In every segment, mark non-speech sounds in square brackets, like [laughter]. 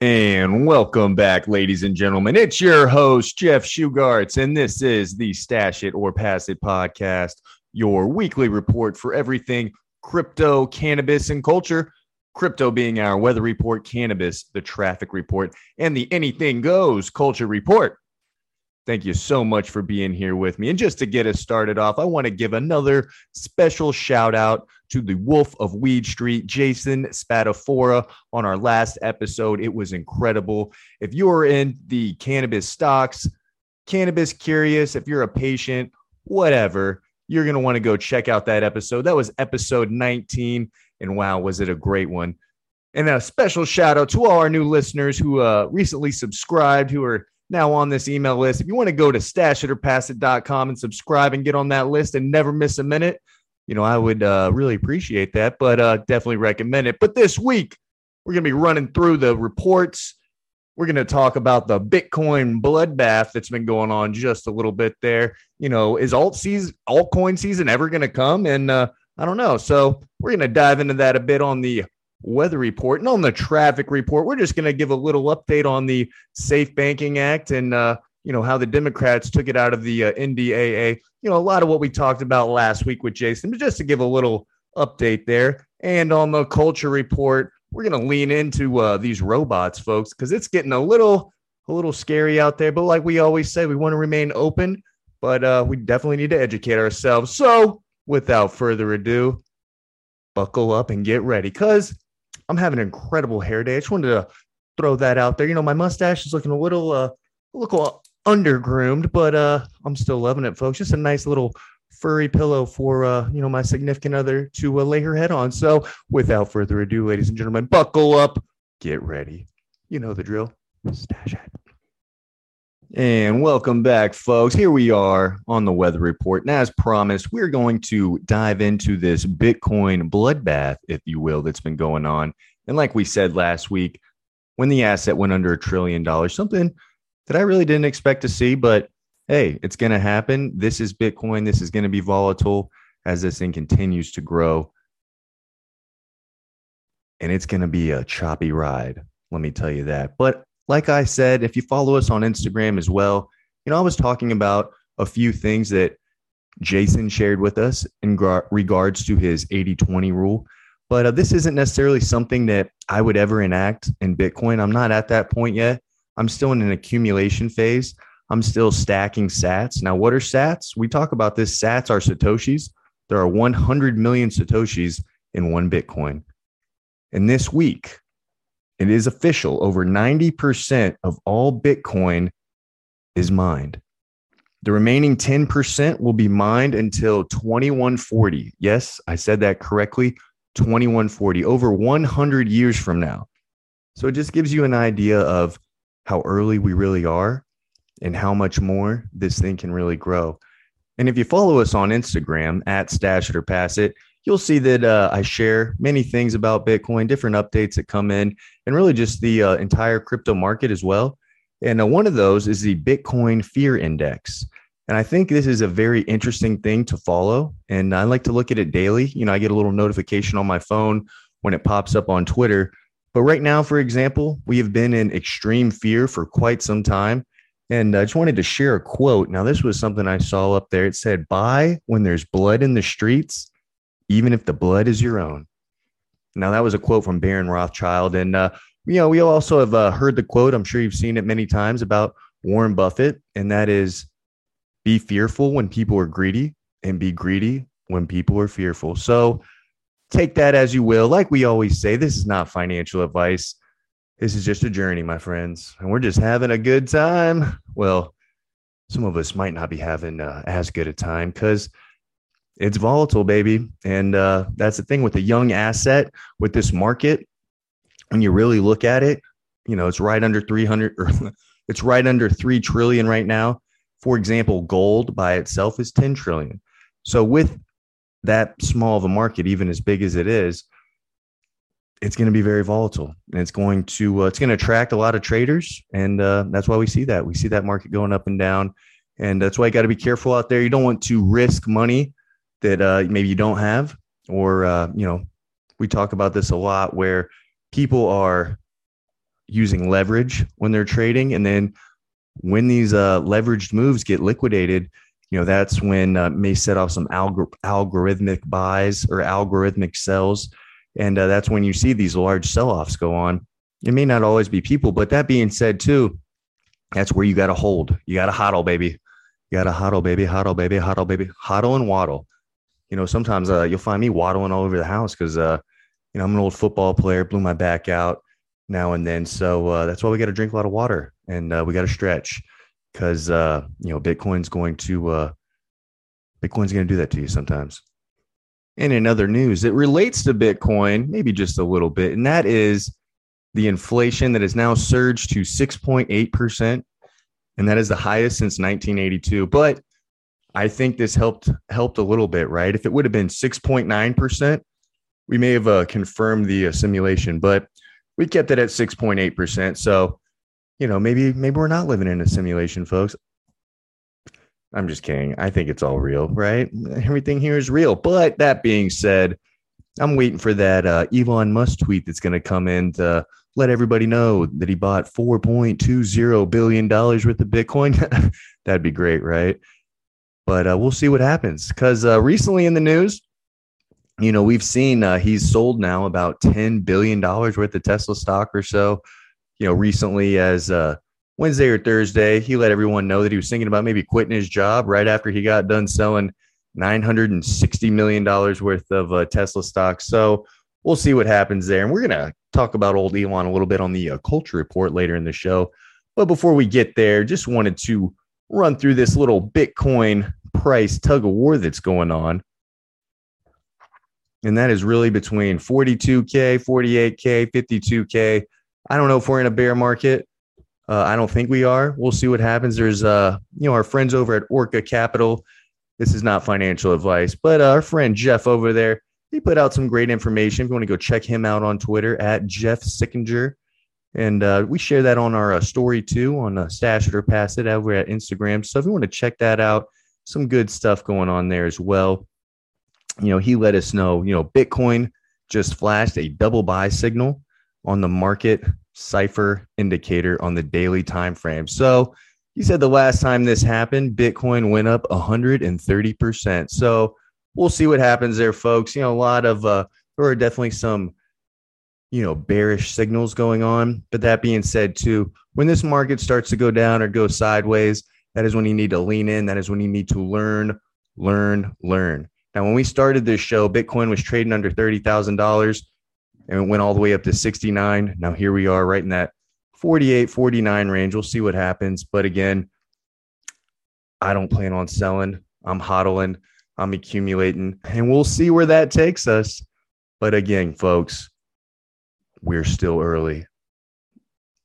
And welcome back, ladies and gentlemen. It's your host, Jeff Shugarts, and this is the Stash It or Pass It podcast, your weekly report for everything crypto, cannabis, and culture. Crypto being our weather report, cannabis, the traffic report, and the anything goes culture report. Thank you so much for being here with me. And just to get us started off, I want to give another special shout out to the Wolf of Weed Street, Jason Spatafora, on our last episode. It was incredible. If you are in the cannabis stocks, cannabis curious, if you're a patient, whatever, you're going to want to go check out that episode. That was episode 19. And wow, was it a great one. And a special shout out to all our new listeners who uh, recently subscribed, who are now on this email list. If you want to go to stashitopass.com and subscribe and get on that list and never miss a minute, you know, I would uh, really appreciate that, but uh, definitely recommend it. But this week, we're going to be running through the reports. We're going to talk about the Bitcoin bloodbath that's been going on just a little bit there. You know, is alt season, altcoin season ever going to come? And uh, I don't know. So we're going to dive into that a bit on the weather report and on the traffic report. We're just going to give a little update on the Safe Banking Act and uh, you know how the Democrats took it out of the uh, NDAA. You know a lot of what we talked about last week with Jason, but just to give a little update there. And on the culture report, we're going to lean into uh, these robots, folks, because it's getting a little a little scary out there. But like we always say, we want to remain open, but uh, we definitely need to educate ourselves. So without further ado, buckle up and get ready because I'm having an incredible hair day. I just wanted to throw that out there. You know, my mustache is looking a little uh a little undergroomed, but uh I'm still loving it, folks. Just a nice little furry pillow for uh you know my significant other to uh, lay her head on. So without further ado, ladies and gentlemen, buckle up, get ready. You know the drill. Stash it. And welcome back, folks. Here we are on the weather report. And as promised, we're going to dive into this Bitcoin bloodbath, if you will, that's been going on. And like we said last week, when the asset went under a trillion dollars, something that I really didn't expect to see, but hey, it's going to happen. This is Bitcoin. This is going to be volatile as this thing continues to grow. And it's going to be a choppy ride. Let me tell you that. But like I said, if you follow us on Instagram as well, you know, I was talking about a few things that Jason shared with us in gar- regards to his 80 20 rule. But uh, this isn't necessarily something that I would ever enact in Bitcoin. I'm not at that point yet. I'm still in an accumulation phase. I'm still stacking sats. Now, what are sats? We talk about this. Sats are Satoshis. There are 100 million Satoshis in one Bitcoin. And this week, it is official. Over 90% of all Bitcoin is mined. The remaining 10% will be mined until 2140. Yes, I said that correctly. 2140, over 100 years from now. So it just gives you an idea of how early we really are and how much more this thing can really grow. And if you follow us on Instagram at Stash It or Pass It, you'll see that uh, I share many things about Bitcoin, different updates that come in, and really just the uh, entire crypto market as well. And uh, one of those is the Bitcoin Fear Index. And I think this is a very interesting thing to follow. And I like to look at it daily. You know, I get a little notification on my phone when it pops up on Twitter. But right now, for example, we have been in extreme fear for quite some time. And I just wanted to share a quote. Now, this was something I saw up there. It said, Buy when there's blood in the streets even if the blood is your own. Now, that was a quote from Baron Rothschild. And, uh, you know, we also have uh, heard the quote, I'm sure you've seen it many times about Warren Buffett, and that is be fearful when people are greedy and be greedy when people are fearful. So take that as you will. Like we always say, this is not financial advice. This is just a journey, my friends. And we're just having a good time. Well, some of us might not be having uh, as good a time because it's volatile, baby. And uh, that's the thing with a young asset with this market. When you really look at it, you know, it's right under 300 or [laughs] it's right under 3 trillion right now. For example, gold by itself is 10 trillion. So with that small of a market, even as big as it is, it's going to be very volatile and it's going to uh, it's going to attract a lot of traders and uh, that's why we see that we see that market going up and down and that's why you got to be careful out there you don't want to risk money that uh, maybe you don't have, or uh, you know, we talk about this a lot where people are using leverage when they're trading. And then when these uh, leveraged moves get liquidated, you know, that's when uh, may set off some algor- algorithmic buys or algorithmic sells. And uh, that's when you see these large sell offs go on. It may not always be people, but that being said, too, that's where you got to hold. You got to hodl, baby. You got to hodl, baby, hodl, baby, hodl, baby, hodl and waddle. You know, sometimes uh, you'll find me waddling all over the house because, uh, you know, I'm an old football player, blew my back out now and then. So uh, that's why we got to drink a lot of water and uh, we got to stretch because, uh, you know, Bitcoin's going to, uh, Bitcoin's going to do that to you sometimes. And in other news, it relates to Bitcoin, maybe just a little bit, and that is the inflation that has now surged to 6.8%. And that is the highest since 1982. But I think this helped helped a little bit, right? If it would have been 6.9%, we may have uh, confirmed the uh, simulation, but we kept it at 6.8%. So, you know, maybe maybe we're not living in a simulation, folks. I'm just kidding. I think it's all real, right? Everything here is real. But that being said, I'm waiting for that uh, Elon Musk tweet that's going to come in to let everybody know that he bought 4.20 billion dollars worth of Bitcoin. [laughs] That'd be great, right? But uh, we'll see what happens because uh, recently in the news, you know, we've seen uh, he's sold now about 10 billion dollars worth of Tesla stock or so. You know, recently as uh, Wednesday or Thursday, he let everyone know that he was thinking about maybe quitting his job right after he got done selling 960 million dollars worth of uh, Tesla stock. So we'll see what happens there. And we're to talk about old Elon a little bit on the uh, culture report later in the show. But before we get there, just wanted to run through this little Bitcoin price tug of war that's going on. And that is really between 42K, 48K, 52K. I don't know if we're in a bear market. Uh, I don't think we are. We'll see what happens. There's, uh, you know, our friends over at Orca Capital. This is not financial advice, but uh, our friend Jeff over there, he put out some great information. If you want to go check him out on Twitter at Jeff Sickinger. And uh, we share that on our uh, story too on uh, Stash It or Pass It over at Instagram. So if you want to check that out, some good stuff going on there as well. You know, he let us know, you know, Bitcoin just flashed a double buy signal on the market cipher indicator on the daily time frame. So he said the last time this happened, Bitcoin went up 130%. So we'll see what happens there, folks. You know, a lot of uh, there are definitely some you know bearish signals going on. But that being said, too, when this market starts to go down or go sideways, that is when you need to lean in. That is when you need to learn, learn, learn. Now, when we started this show, Bitcoin was trading under thirty thousand dollars, and it went all the way up to sixty nine. Now here we are, right in that 48, 49 range. We'll see what happens. But again, I don't plan on selling. I'm hodling. I'm accumulating, and we'll see where that takes us. But again, folks, we're still early.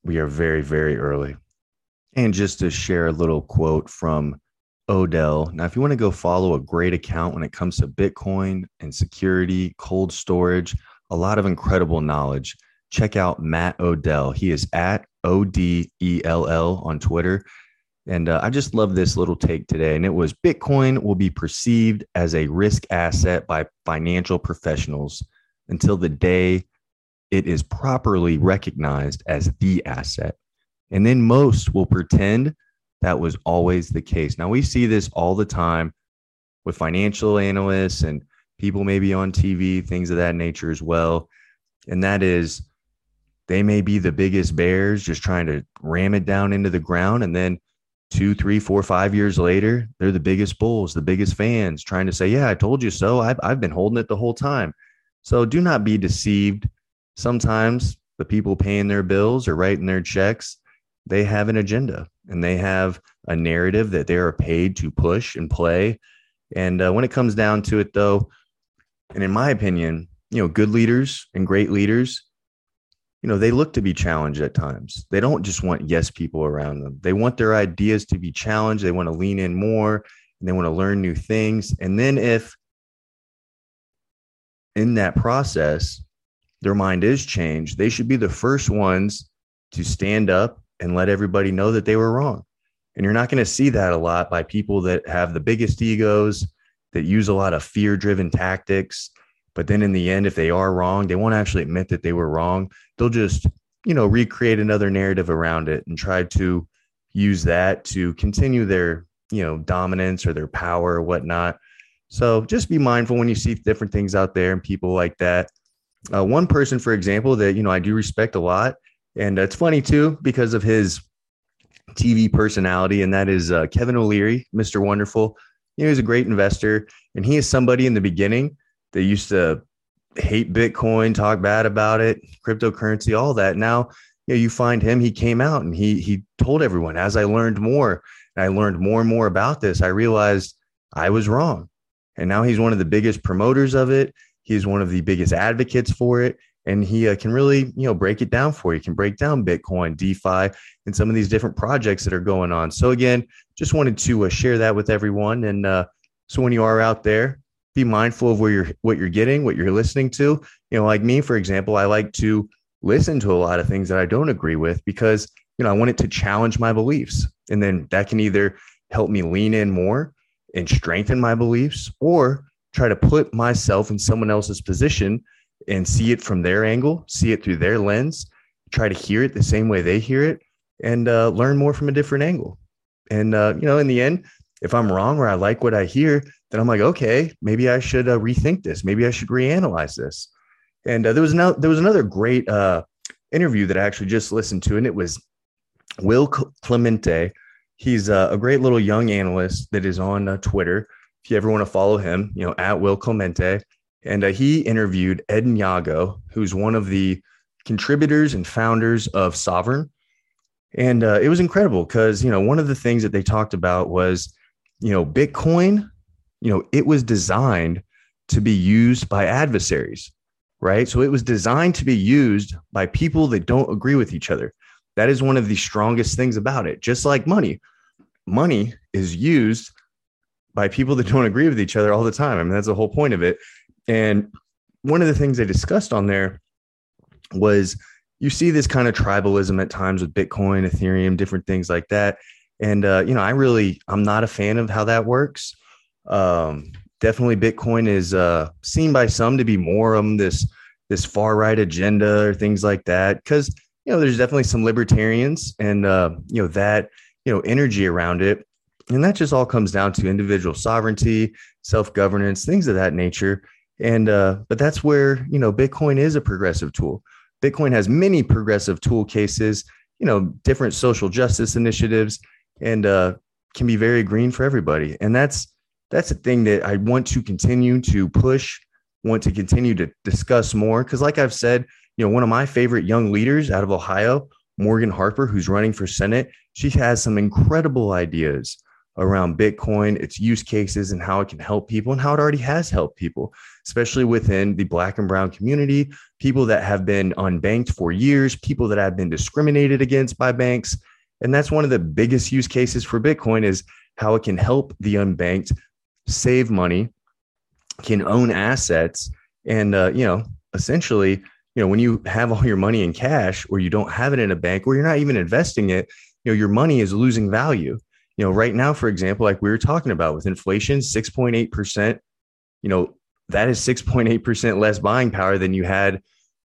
We are very, very early. And just to share a little quote from Odell. Now, if you want to go follow a great account when it comes to Bitcoin and security, cold storage, a lot of incredible knowledge, check out Matt Odell. He is at O D E L L on Twitter. And uh, I just love this little take today. And it was Bitcoin will be perceived as a risk asset by financial professionals until the day it is properly recognized as the asset. And then most will pretend that was always the case. Now, we see this all the time with financial analysts and people maybe on TV, things of that nature as well. And that is, they may be the biggest bears just trying to ram it down into the ground. And then two, three, four, five years later, they're the biggest bulls, the biggest fans, trying to say, Yeah, I told you so. I've, I've been holding it the whole time. So do not be deceived. Sometimes the people paying their bills or writing their checks, they have an agenda and they have a narrative that they are paid to push and play. And uh, when it comes down to it, though, and in my opinion, you know, good leaders and great leaders, you know, they look to be challenged at times. They don't just want yes people around them. They want their ideas to be challenged. They want to lean in more and they want to learn new things. And then if in that process, their mind is changed, they should be the first ones to stand up and let everybody know that they were wrong. And you're not going to see that a lot by people that have the biggest egos, that use a lot of fear driven tactics, but then in the end, if they are wrong, they won't actually admit that they were wrong. They'll just you know, recreate another narrative around it and try to use that to continue their, you know, dominance or their power or whatnot. So just be mindful when you see different things out there and people like that. Uh, one person, for example, that you know I do respect a lot, and it's funny too because of his TV personality, and that is uh, Kevin O'Leary, Mr. Wonderful. You know, he's a great investor, and he is somebody in the beginning that used to hate Bitcoin, talk bad about it, cryptocurrency, all that. Now, you know, you find him, he came out and he he told everyone, as I learned more and I learned more and more about this, I realized I was wrong. And now he's one of the biggest promoters of it. He's one of the biggest advocates for it. And he uh, can really, you know, break it down for you. He can break down Bitcoin, DeFi, and some of these different projects that are going on. So again, just wanted to uh, share that with everyone. And uh, so when you are out there, be mindful of where you're what you're getting, what you're listening to. You know, like me, for example, I like to listen to a lot of things that I don't agree with because you know I want it to challenge my beliefs, and then that can either help me lean in more and strengthen my beliefs, or try to put myself in someone else's position and see it from their angle, see it through their lens, try to hear it the same way they hear it, and uh, learn more from a different angle. And uh, you know, in the end, if I'm wrong or I like what I hear, then I'm like, okay, maybe I should uh, rethink this. Maybe I should reanalyze this. And uh, there was no, there was another great uh, interview that I actually just listened to, and it was Will Clemente. He's uh, a great little young analyst that is on uh, Twitter. If you ever want to follow him, you know, at Will Clemente. And uh, he interviewed Edan Yago, who's one of the contributors and founders of Sovryn. And it was incredible because, you know, one of the things that they talked about was, you know, Bitcoin you know, it was designed to be used by adversaries, right? So it was designed to be used by people that don't agree with each other. That is one of the strongest things about it. Just like money, money is used by people that don't agree with each other all the time. I mean, that's the whole point of it. And one of the things they discussed on there was you see this kind of tribalism at times with Bitcoin, Ethereum, different things like that. And, uh, you know, I really, I'm not a fan of how that works. Um, definitely, Bitcoin is uh, seen by some to be more of this this far right agenda or things like that. Because you know, there's definitely some libertarians and uh, you know that you know energy around it, and that just all comes down to individual sovereignty, self governance, things of that nature. And uh, but that's where you know Bitcoin is a progressive tool. Bitcoin has many progressive tool cases, you know, different social justice initiatives, and uh, can be very green for everybody. And that's that's a thing that I want to continue to push, want to continue to discuss more. Because, like I've said, you know, one of my favorite young leaders out of Ohio, Morgan Harper, who's running for Senate, she has some incredible ideas around Bitcoin, its use cases, and how it can help people, and how it already has helped people, especially within the Black and Brown community, people that have been unbanked for years, people that have been discriminated against by banks. And that's one of the biggest use cases for Bitcoin is how it can help the unbanked save money, can own assets, and uh, you know, essentially, you know, when you have all your money in cash or you don't have it in a bank or you're not even investing it, you know, your money is losing value. You know, right now, for example, like we were talking about with inflation, 6.8%, you know, that is 6.8% less buying power than you had,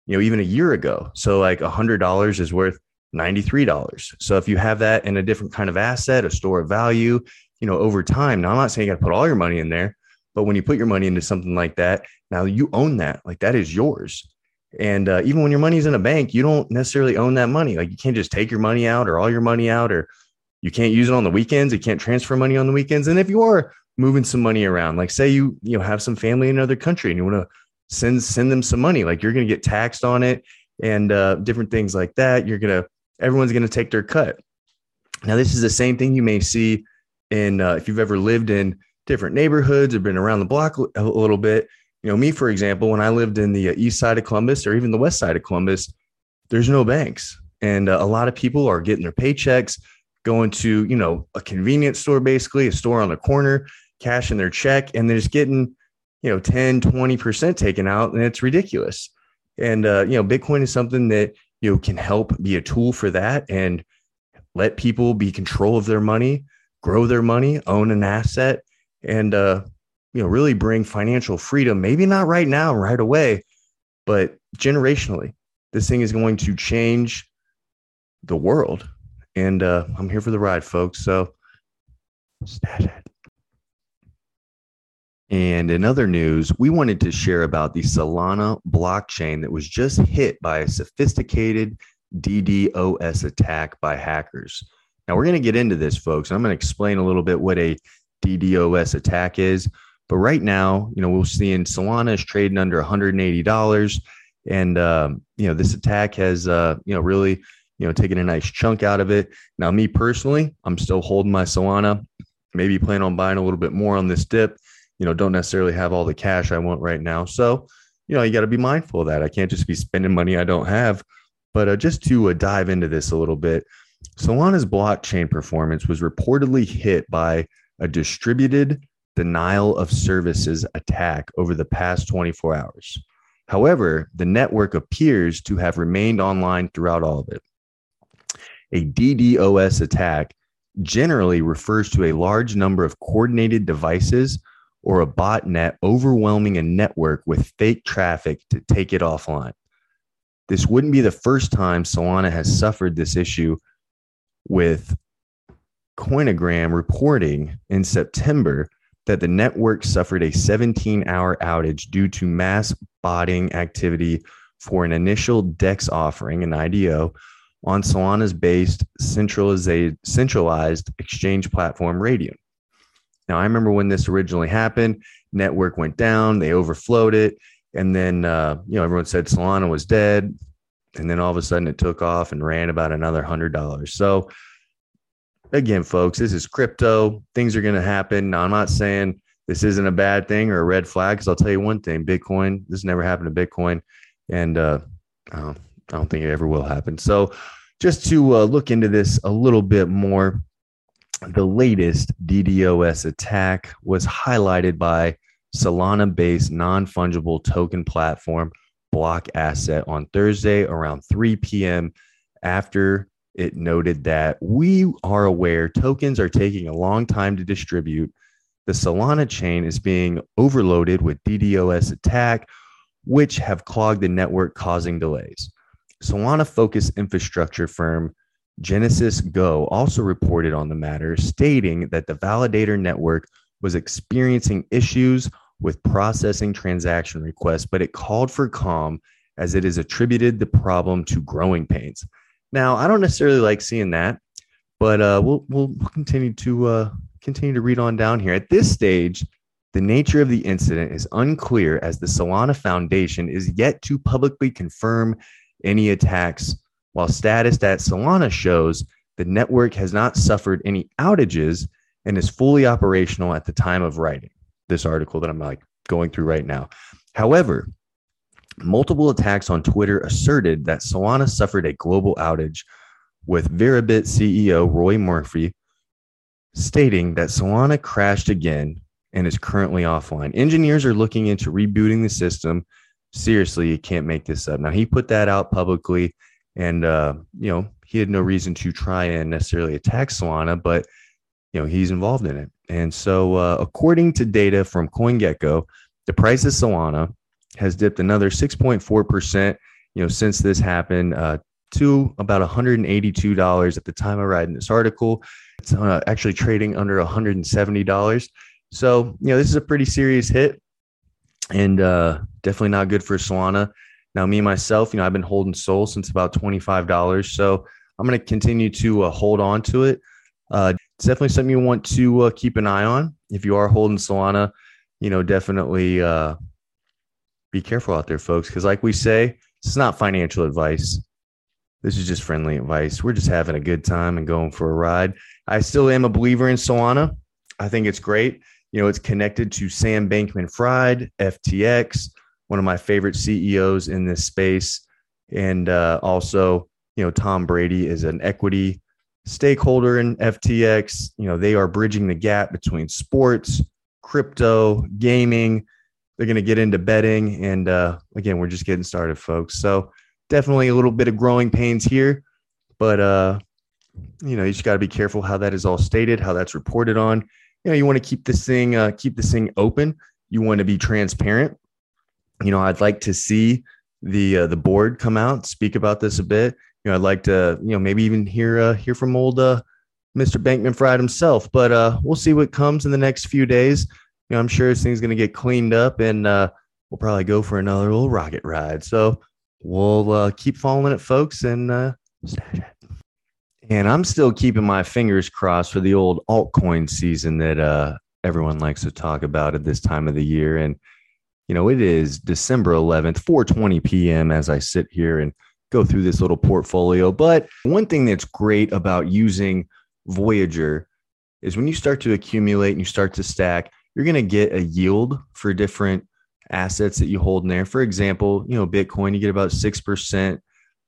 you know, even a year ago. So like a hundred dollars is worth $93. So if you have that in a different kind of asset, a store of value, you know, over time. Now, I'm not saying you got to put all your money in there, but when you put your money into something like that, now you own that. Like that is yours. And uh, even when your money's in a bank, you don't necessarily own that money. Like you can't just take your money out or all your money out, or you can't use it on the weekends. You can't transfer money on the weekends. And if you are moving some money around, like say you you know have some family in another country and you want to send send them some money, like you're going to get taxed on it and uh, different things like that. You're gonna everyone's going to take their cut. Now this is the same thing you may see and uh, if you've ever lived in different neighborhoods or been around the block a little bit, you know, me, for example, when I lived in the uh, east side of Columbus or even the west side of Columbus, there's no banks. And uh, a lot of people are getting their paychecks, going to, you know, a convenience store, basically, a store on the corner, cashing their check, and they're just getting, you know, 10, 20% taken out. And it's ridiculous. And, uh, you know, Bitcoin is something that, you know, can help be a tool for that and let people be control of their money grow their money, own an asset, and uh, you know really bring financial freedom. Maybe not right now, right away, but generationally. this thing is going to change the world. And uh, I'm here for the ride, folks. So, stash it. And in other news, we wanted to share about the Solana blockchain that was just hit by a sophisticated DDoS attack by hackers. Now, we're going to get into this, folks. I'm going to explain a little bit what a DDoS attack is. But right now, you know, we're seeing Solana is trading under $180. And, um, you know, this attack has, uh, you know, really, you know, taking a nice chunk out of it. Now, me personally, I'm still holding my Solana, maybe plan on buying a little bit more on this dip. You know, don't necessarily have all the cash I want right now. So, you know, you got to be mindful of that. I can't just be spending money I don't have. But uh, just to uh, dive into this a little bit, Solana's blockchain performance was reportedly hit by a distributed denial of services attack over the past 24 hours. However, the network appears to have remained online throughout all of it. A DDoS attack generally refers to a large number of coordinated devices or a botnet overwhelming a network with fake traffic to take it offline. This wouldn't be the first time Solana has suffered this issue with Coinogram reporting in September that the network suffered a 17 hour outage due to mass botting activity for an initial DEX offering, an IDO, on Solana's based centralized, centralized exchange platform Raydium. Now, I remember when this originally happened, network went down, they overflowed it, and then uh, you know everyone said Solana was dead, and then all of a sudden it took off and ran about another hundred dollars. So again, folks, this is crypto. Things are going to happen. Now, I'm not saying this isn't a bad thing or a red flag because I'll tell you one thing Bitcoin, this never happened to Bitcoin. And uh, I don't think it ever will happen. So, just to uh, look into this a little bit more, the latest DDoS attack was highlighted by Solana based non fungible token platform BlockAsset on Thursday around 3 p.m. after it noted that we are aware tokens are taking a long time to distribute. The Solana chain is being overloaded with DDoS attack, which have clogged the network, causing delays. Solana focused infrastructure firm GenesysGo also reported on the matter, stating that the validator network was experiencing issues with processing transaction requests, but it called for calm as it is attributed the problem to growing pains. Now, I don't necessarily like seeing that, but uh, we'll we'll continue to uh, continue to read on down here. At this stage, the nature of the incident is unclear as the Solana Foundation is yet to publicly confirm any attacks, while status at Solana shows the network has not suffered any outages and is fully operational at the time of writing this article that I'm like going through right now. However, Multiple attacks on Twitter asserted that Solana suffered a global outage, with Veribit CEO Roy Murphy stating that Solana crashed again and is currently offline. Engineers are looking into rebooting the system. Seriously, you can't make this up. Now, he put that out publicly, and uh, you know he had no reason to try and necessarily attack Solana, but you know he's involved in it. And so, uh, according to data from CoinGecko, the price of Solana has dipped another 6.4%, you know, since this happened uh, to about $182 at the time of writing this article. It's uh, actually trading under $170. So, you know, this is a pretty serious hit and uh, definitely not good for Solana. Now, me myself, you know, I've been holding Sol since about $25. So I'm going to continue to uh, hold on to it. Uh, it's definitely something you want to uh, keep an eye on. If you are holding Solana, you know, definitely uh, be careful out there, folks, because like we say, this is not financial advice. This is just friendly advice. We're just having a good time and going for a ride. I still am a believer in Solana. I think it's great. You know, it's connected to Sam Bankman Fried, FTX, one of my favorite CEOs in this space. And uh, also, you know, Tom Brady is an equity stakeholder in FTX. You know, they are bridging the gap between sports, crypto, gaming, they're going to get into betting. And uh, again, we're just getting started, folks. So definitely a little bit of growing pains here, but uh, you know, you just got to be careful how that is all stated, how that's reported on. You know, you want to keep this thing, uh, keep this thing open. You want to be transparent. You know, I'd like to see, the uh, the board come out, speak about this a bit. You know, I'd like to you know maybe even hear uh, hear from old uh, Mr. Bankman Fried himself. But uh, we'll see what comes in the next few days. You know, I'm sure this thing's going to get cleaned up, and uh, we'll probably go for another little rocket ride. So we'll uh, keep following it, folks, and uh. And I'm still keeping my fingers crossed for the old altcoin season that uh, everyone likes to talk about at this time of the year. And you know, it is December 11th, 4:20 p.m. as I sit here and go through this little portfolio. But one thing that's great about using Voyager is when you start to accumulate and you start to stack, you're going to get a yield for different assets that you hold in there. For example, you know, Bitcoin, you get about 6%.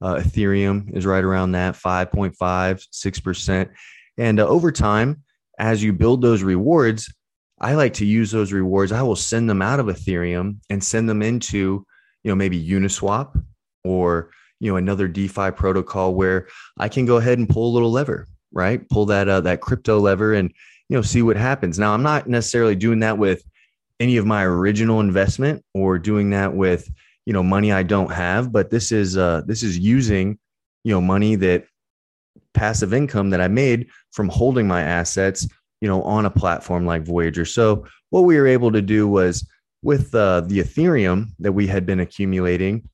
Uh, Ethereum is right around that 5.5, 6%. And uh, over time, as you build those rewards, I like to use those rewards. I will send them out of Ethereum and send them into, you know, maybe Uniswap or, you know, another DeFi protocol where I can go ahead and pull a little lever, right? Pull that uh, that crypto lever and, you know, see what happens. Now, I'm not necessarily doing that with any of my original investment or doing that with, you know, money I don't have, but this is uh this is using, you know, money that passive income that I made from holding my assets you know, on a platform like Voyager. So what we were able to do was with uh, the Ethereum that we had been accumulating,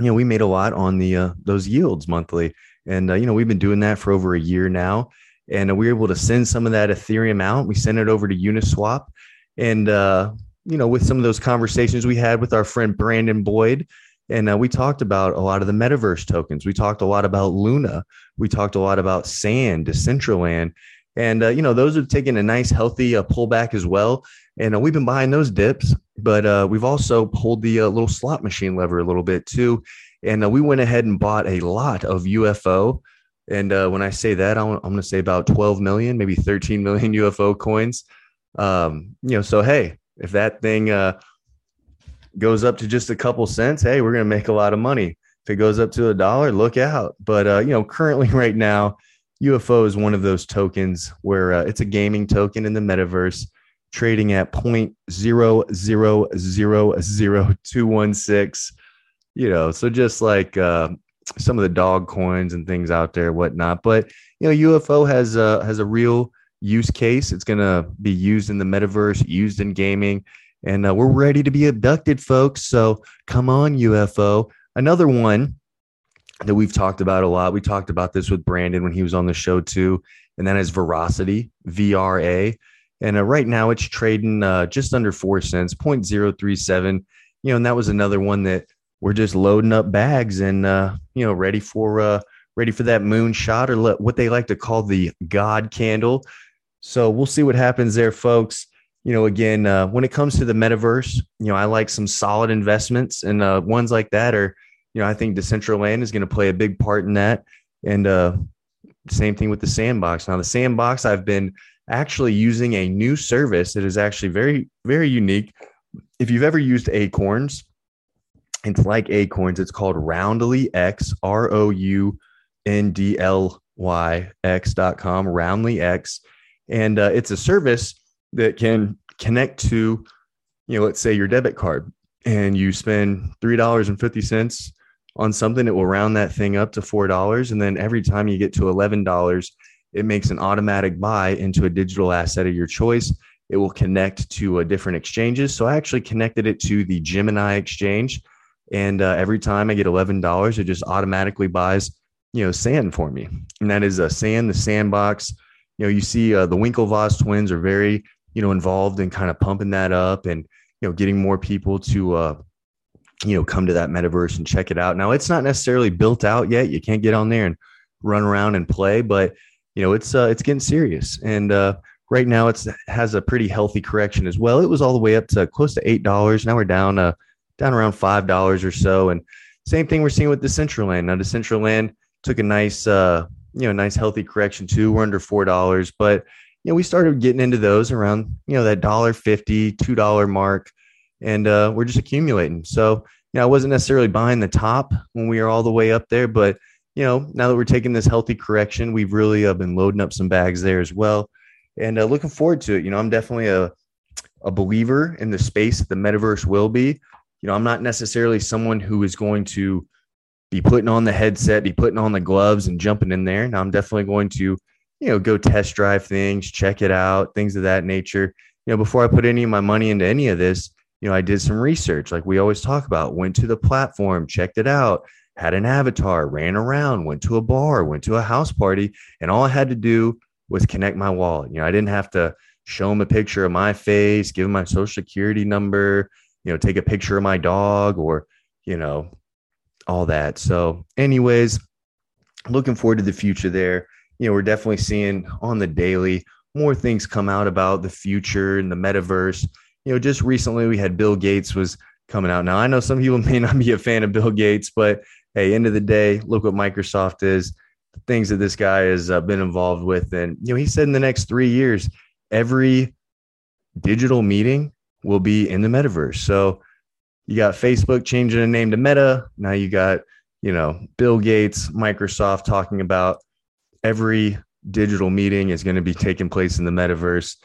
you know, we made a lot on the uh, those yields monthly, and uh, you know, we've been doing that for over a year now, and we were able to send some of that Ethereum out. We sent it over to Uniswap, and uh, you know, with some of those conversations we had with our friend Brandon Boyd. And uh, we talked about a lot of the metaverse tokens. We talked a lot about Luna. We talked a lot about Sand, Decentraland, and, uh, you know, those have taken a nice, healthy uh, pullback as well. And uh, we've been buying those dips, but uh, we've also pulled the uh, little slot machine lever a little bit too. And we went ahead and bought a lot of UFO. And when I say that, I'm, I'm going to say about 12 million, maybe 13 million [laughs] UFO coins. Um, you know, so hey, if that thing goes up to just a couple cents, hey, we're going to make a lot of money. If it goes up to a dollar, look out. But, you know, currently [laughs] right now, UFO is one of those tokens where uh, it's a gaming token in the metaverse trading at point zero zero zero zero two one six. You know, so just like uh, some of the dog coins and things out there, whatnot. But you know, UFO has a has a real use case. It's going to be used in the metaverse, used in gaming, and uh, we're ready to be abducted, folks. So come on, UFO. Another one that we've talked about a lot. We talked about this with Brandon when he was on the show too, and that is Verasity, VRA. And uh, right now it's trading uh, just under four cents, 0.037. You know, and that was another one that we're just loading up bags and uh, you know ready for uh, ready for that moon shot or what they like to call the God candle. So we'll see what happens there, folks. You know, again, uh, when it comes to the metaverse, you know, I like some solid investments, and uh, ones like that are you know, I think Decentraland is going to play a big part in that. And uh, same thing with the sandbox. Now, the sandbox, I've been actually using a new service that is actually very, very unique. If you've ever used Acorns, it's like Acorns. It's called Roundly X, R O U N D L Y X dot com, Roundly X. And uh, it's a service that can connect to, you know, let's say your debit card and you spend $3.50 on something, it will round that thing up to $4. And then every time you get to $11, it makes an automatic buy into a digital asset of your choice. It will connect to a different exchanges. So I actually connected it to the Gemini exchange. And uh, every time I get $11, it just automatically buys, you know, sand for me. And that is a uh, sand, the sandbox. You know, you see uh, the Winklevoss twins are very, you know, involved in kind of pumping that up and, you know, getting more people to, uh, you know, come to that metaverse and check it out. Now, it's not necessarily built out yet. You can't get on there and run around and play, but you know, it's uh, it's getting serious. And uh, right now, it's has a pretty healthy correction as well. It was all the way up to close to eight dollars. Now we're down uh, down around five dollars or so. And same thing we're seeing with Decentraland. Now, Decentraland took a nice, uh, you know, nice healthy correction too. We're under four dollars, but you know, we started getting into those around you know that dollar fifty, two dollar mark and uh, we're just accumulating. So, you know, I wasn't necessarily buying the top when we were all the way up there, but you know, now that we're taking this healthy correction, we've really uh, been loading up some bags there as well, and uh, looking forward to it. You know, I'm definitely a a believer in the space that the metaverse will be. you know, I'm not necessarily someone who is going to be putting on the headset, be putting on the gloves and jumping in there. Now I'm definitely going to, you know, go test drive things, check it out, things of that nature. You know, before I put any of my money into any of this, you know, I did some research like we always talk about, went to the platform, checked it out, had an avatar, ran around, went to a bar, went to a house party, and all I had to do was connect my wallet. You know, I didn't have to show them a picture of my face, give them my social security number, you know, take a picture of my dog or, you know, all that. So, anyways, looking forward to the future there. You know, we're definitely seeing on the daily more things come out about the future and the metaverse. You know, just recently we had Bill Gates was coming out. Now, I know some people [laughs] may not be a fan of Bill Gates, but hey, end of the day, look what Microsoft is, the things that this guy has uh, been involved with. And, you know, he said in the next three years, every digital meeting will be in the metaverse. So you got Facebook changing the name to Meta. Now you got, you know, Bill Gates, Microsoft talking about every digital meeting is going to be taking place in the metaverse.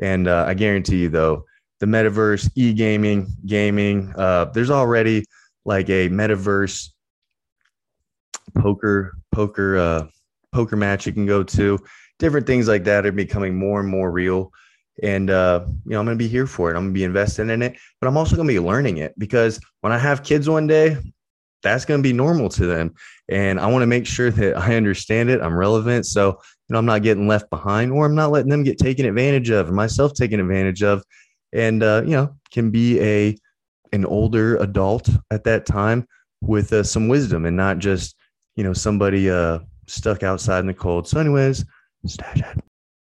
And uh, I guarantee you, though, the metaverse, e gaming, gaming, uh, there's already like a metaverse poker, poker, uh, poker match you can go to. Different things like that are becoming more and more real and uh, you know i'm going to be here for it. I'm going to be investing in it but i'm also going to be learning it because when i have kids one day that's going to be normal to them. And i want to make sure that i understand it i'm relevant. So you know i'm not getting left behind or i'm not letting them get taken advantage of or myself taken advantage of. And uh, you know can be a an older adult at that time with uh, some wisdom and not just you know somebody uh, stuck outside in the cold. So anyways stash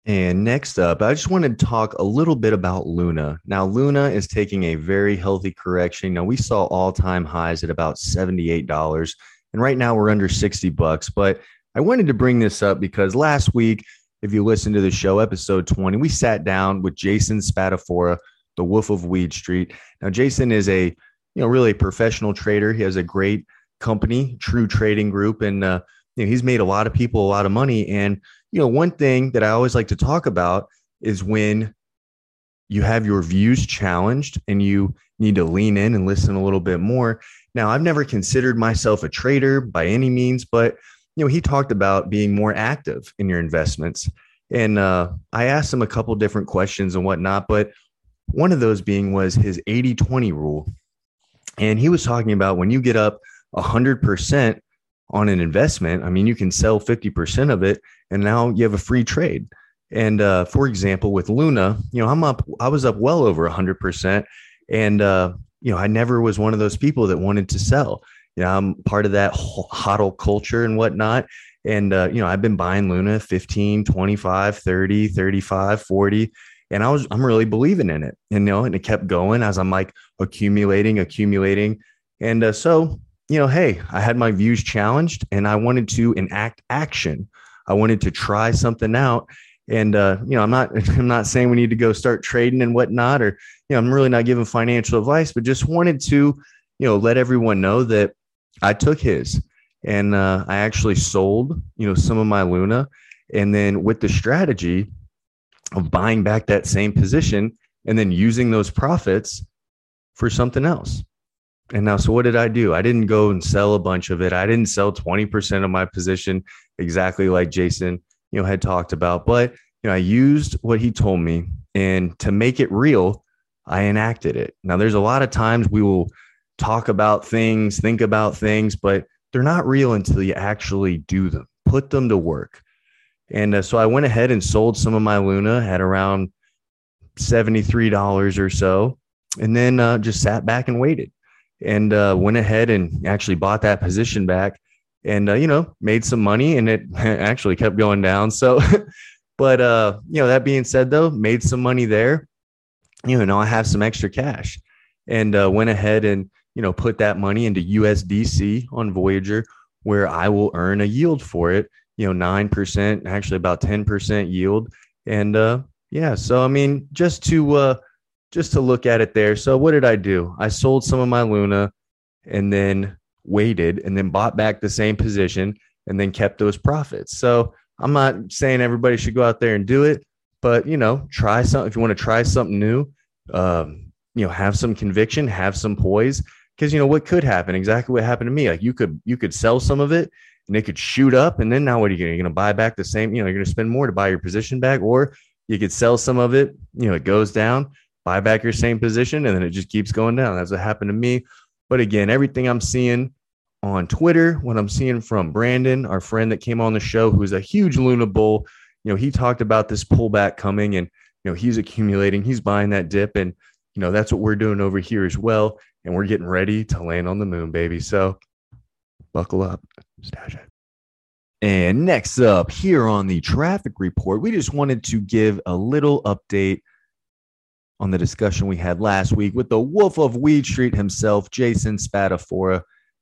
and next up, I just want to talk a little bit about Luna. Now, Luna is taking a very healthy correction. Now, we saw all time highs at about $78, and right now we're under 60 bucks. But I wanted to bring this up because last week, if you listen to the show, episode 20, we sat down with Jason Spatafora, the Wolf of Weed Street. Now, Jason is a, you know, really a professional trader. He has a great company, True Trading Group, and uh, you know, he's made a lot of people a lot of money. And you know, one thing that I always like to talk about is when you have your views challenged and you need to lean in and listen a little bit more. Now, I've never considered myself a trader by any means, but you know, he talked about being more active in your investments. And uh, I asked him a couple different questions and whatnot, but one of those being was his 80 20 rule. And he was talking about when you get up 100% on an investment, I mean, you can sell 50% of it and now you have a free trade. And uh, for example, with Luna, you know, I'm up, I was up well over 100%. And, uh, you know, I never was one of those people that wanted to sell. You know, I'm part of that hodl culture and whatnot. And, uh, you know, I've been buying Luna 15, 25, 30, 35, 40. And I was, I'm really believing in it, and, you know, and it kept going as I'm like accumulating, accumulating. And uh, so you know, hey, I had my views challenged and I wanted to enact action. I wanted to try something out. And uh, you know, I'm not [laughs] I'm not saying we need to go start trading and whatnot, or you know, I'm really not giving financial advice, but just wanted to, you know, let everyone know that I took his and uh, I actually sold, you know, some of my Luna. And then with the strategy of buying back that same position and then using those profits for something else. And now, so what did I do? I didn't go and sell a bunch of it. I didn't sell 20% of my position exactly like Jason, you know, had talked about. But, you know, I used what he told me and to make it real, I enacted it. Now, there's a lot of times we will talk about things, think about things, but they're not real until you actually do them, put them to work. And uh, so I went ahead and sold some of my Luna at around $73 or so, and then uh, just sat back and waited and uh, went ahead and actually bought that position back and uh, you know made some money and it [laughs] actually kept going down. So [laughs] but uh you know that being said though made some money there you know now i have some extra cash and uh, went ahead and you know put that money into usdc on voyager where i will earn a yield for it you know 9% actually about 10% yield. And uh yeah so i mean just to uh just to look at it there. So what did I do? I sold some of my Luna and then waited and then bought back the same position and then kept those profits. So I'm not saying everybody should go out there and do it, but you know, try something if you want to try something new. Um, you know, have some conviction, have some poise. Cause you know what could happen? Exactly what happened to me. Like you could you could sell some of it and it could shoot up. And then now what are you gonna, you're gonna buy back the same, you know, you're gonna spend more to buy your position back, or you could sell some of it, you know, it goes down, buy back your same position, and then it just keeps going down. That's what happened to me. But again, everything I'm seeing on Twitter, what I'm seeing from Brandon, our friend that came on the show, who's a huge Luna Bull, you know, he talked about this pullback coming and, you know, he's accumulating, he's buying that dip. And, you know, that's what we're doing over here as well. And we're getting ready to land on the moon, baby. So buckle up, stash it. And next up here on the traffic report, we just wanted to give a little update on the discussion we had last week with the wolf of Weed Street himself, Jason Spatafora.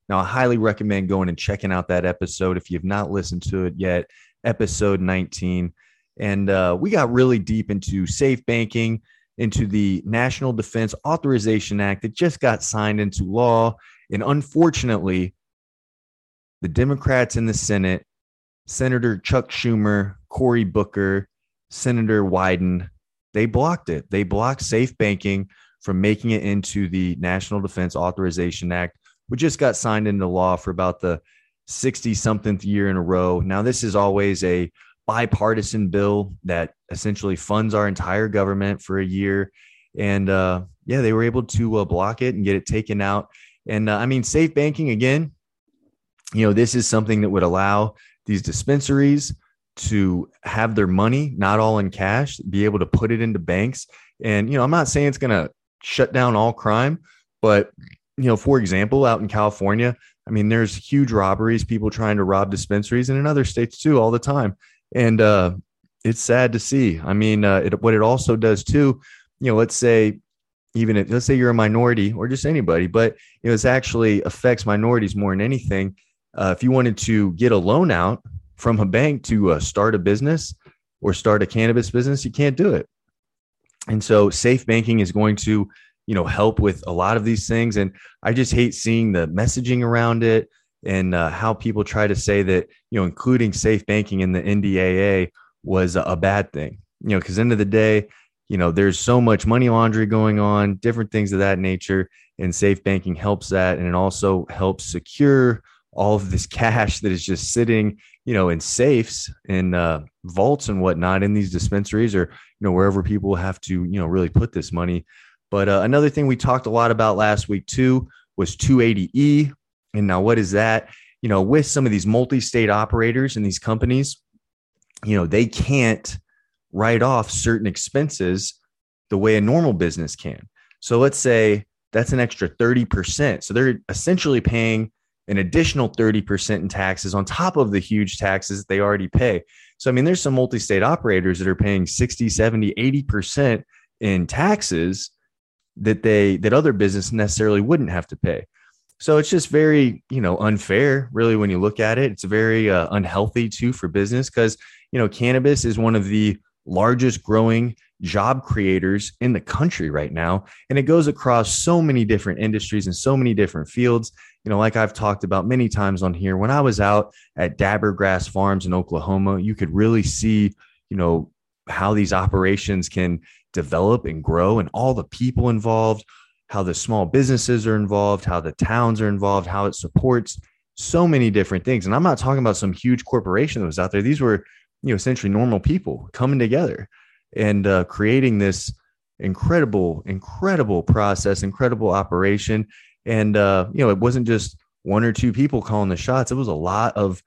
Now, I highly recommend going and checking out that episode if you've not listened to it yet, episode 19. And uh, we got really deep into safe banking, into the National Defense Authorization Act that just got signed into law. And unfortunately, the Democrats in the Senate, Senator Chuck Schumer, Cory Booker, Senator Wyden, they blocked it. They blocked safe banking from making it into the National Defense Authorization Act which just got signed into law for about the 60 something year in a row. Now, this is always a bipartisan bill that essentially funds our entire government for a year. And uh, yeah, they were able to uh, block it and get it taken out. And uh, I mean, safe banking again, you know, this is something that would allow these dispensaries to have their money not all in cash, be able to put it into banks. And, you know, I'm not saying it's going to shut down all crime, but you know, for example, out in California, I mean, there's huge robberies, people trying to rob dispensaries, and in other states too, all the time. And uh, it's sad to see. I mean, uh, it, what it also does too, you know, let's say even if let's say you're a minority or just anybody, but you know, this actually affects minorities more than anything. Uh, if you wanted to get a loan out from a bank to uh, start a business or start a cannabis business, you can't do it. And so, safe banking is going to you know help with a lot of these things. And i just hate seeing the messaging around it and uh, how people try to say that you know including safe banking in the ndaa was a, bad thing. You know because end of the day you know there's so much money laundering going on different things of that nature and safe banking helps that. And it also helps secure all of this [laughs] cash that is just sitting you know in safes and uh, vaults and whatnot in these dispensaries or you know wherever people have to you know really put this money but uh, another thing we talked a lot about last week too was 280E. And now, what is that? You know, with some of these multi state operators and these companies, you know, they can't write off certain expenses the way a normal business can. So let's say that's an extra 30%. So they're essentially paying an additional 30% in taxes on top of the huge taxes they already pay. So, I mean, there's some multi state operators that are paying 60, 70, 80% in taxes that they that other business necessarily wouldn't have to pay. So it's just very, you know, unfair really when you look at it. It's very uh, unhealthy too for business because, you know, cannabis is one of the largest growing job creators in the country right now and it goes across so many different industries and so many different fields you know like i've talked about many times on here when i was out at dabber grass farms in oklahoma you could really see you know how these operations can develop and grow and all the people involved, how the small businesses are involved, how the towns are involved, how it supports so many different things. And I'm not talking about some huge corporation that was out there. These were, you know, essentially normal people coming together and uh, creating this incredible, incredible process, incredible operation. And, uh, you know, it wasn't just one or two people calling the shots. It was a lot of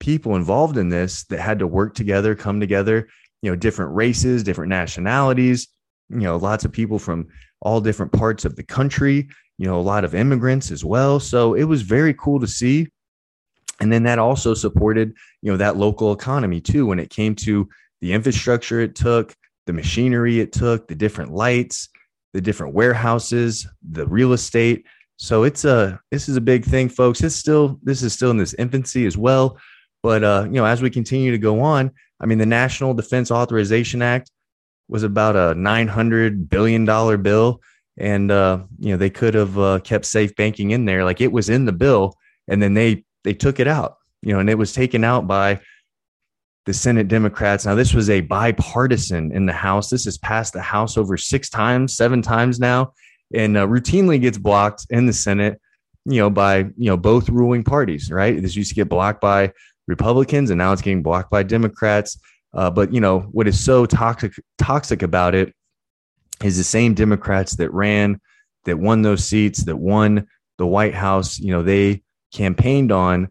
people involved in this that had to work together, come together, you know, different races, different nationalities, you know, lots of people from all different parts of the country, you know, a lot of immigrants as well. So it was very cool to see. And then that also supported, you know, that local economy too when it came to the infrastructure it took, the machinery it took, the different lights, the different warehouses, the real estate. So it's a this is a big thing, folks. It's still this is still in this infancy as well. But uh, you know, as we continue to go on, I mean, the National Defense Authorization Act was about a $900 billion bill. And, uh, you know, they could have uh, kept safe banking in there. Like it was in the bill and then they, they took it out, you know, and it was taken out by the Senate Democrats. Now, this was a bipartisan in the House. This has passed the House over six times, seven times now. And uh, routinely gets blocked in the Senate, you know, by you know both ruling parties. Right? This used to get blocked by Republicans, and now it's getting blocked by Democrats. Uh, but you know what is so toxic toxic about it is the same Democrats that ran, that won those seats, that won the White House. You know, they campaigned on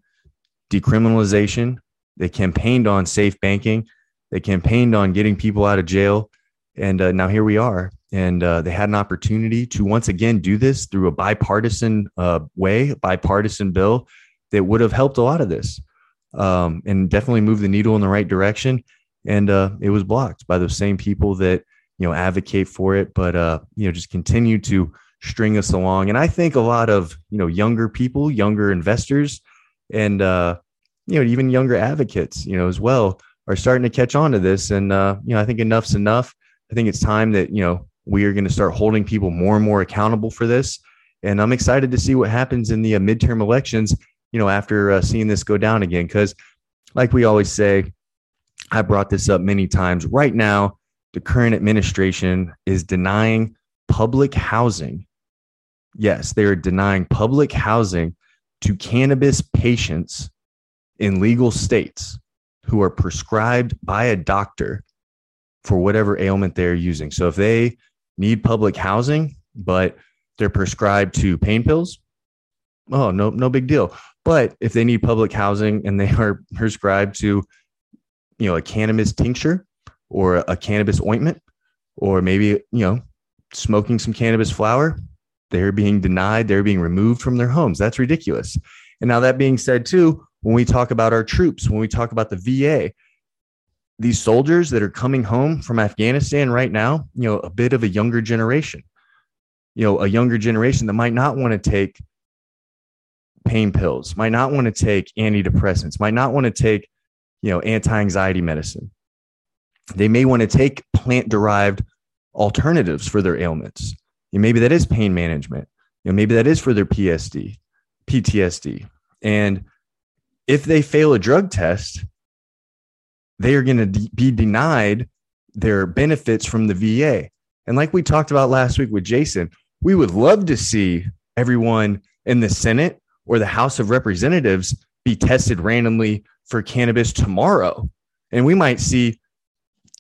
decriminalization. They campaigned on safe banking. They campaigned on getting people out of jail. And uh, now here we are. And uh, they had an opportunity to once again do this through a bipartisan uh, way, bipartisan bill that would have helped a lot of this um, and definitely moved the needle in the right direction. And uh, it was blocked by those same people that, you know, advocate for it, but, uh, you know, just continue to string us along. And I think a lot of, you know, younger people, younger investors, and, uh, you know, even younger advocates, you know, as well are starting to catch on to this. And, uh, you know, I think enough's enough. I think it's time that, you know, we are going to start holding people more and more accountable for this. And I'm excited to see what happens in the uh, midterm elections, you know, after uh, seeing this go down again. Because, like we always say, I brought this up many times. Right now, the current administration is denying public housing. Yes, they are denying public housing to cannabis patients in legal states who are prescribed by a doctor for whatever ailment they're using. So if they need public housing, but they're prescribed to pain pills, oh, no, no big deal. But if they need public housing and they [laughs] are prescribed to, you know, a cannabis tincture or a cannabis ointment, or maybe, you know, smoking some cannabis flower, they're being denied, they're being removed from their homes. That's ridiculous. And now, that being said, too, when we talk about our troops, when we talk about the VA, these soldiers that are coming home from Afghanistan right now, you know, a bit of a younger generation, you know, a younger generation that might not want to take pain pills, might not want to take antidepressants, might not want to take, you know, anti-anxiety medicine. They may want to take plant-derived alternatives for their ailments. You know, maybe that is pain management. You know, maybe that is for their PSD, PTSD. And if they fail a drug test, they are going to de- be denied their benefits from the VA. And like we talked about last week with Jason, we would love to see everyone in the Senate or the House of Representatives be tested randomly for cannabis tomorrow. And we might see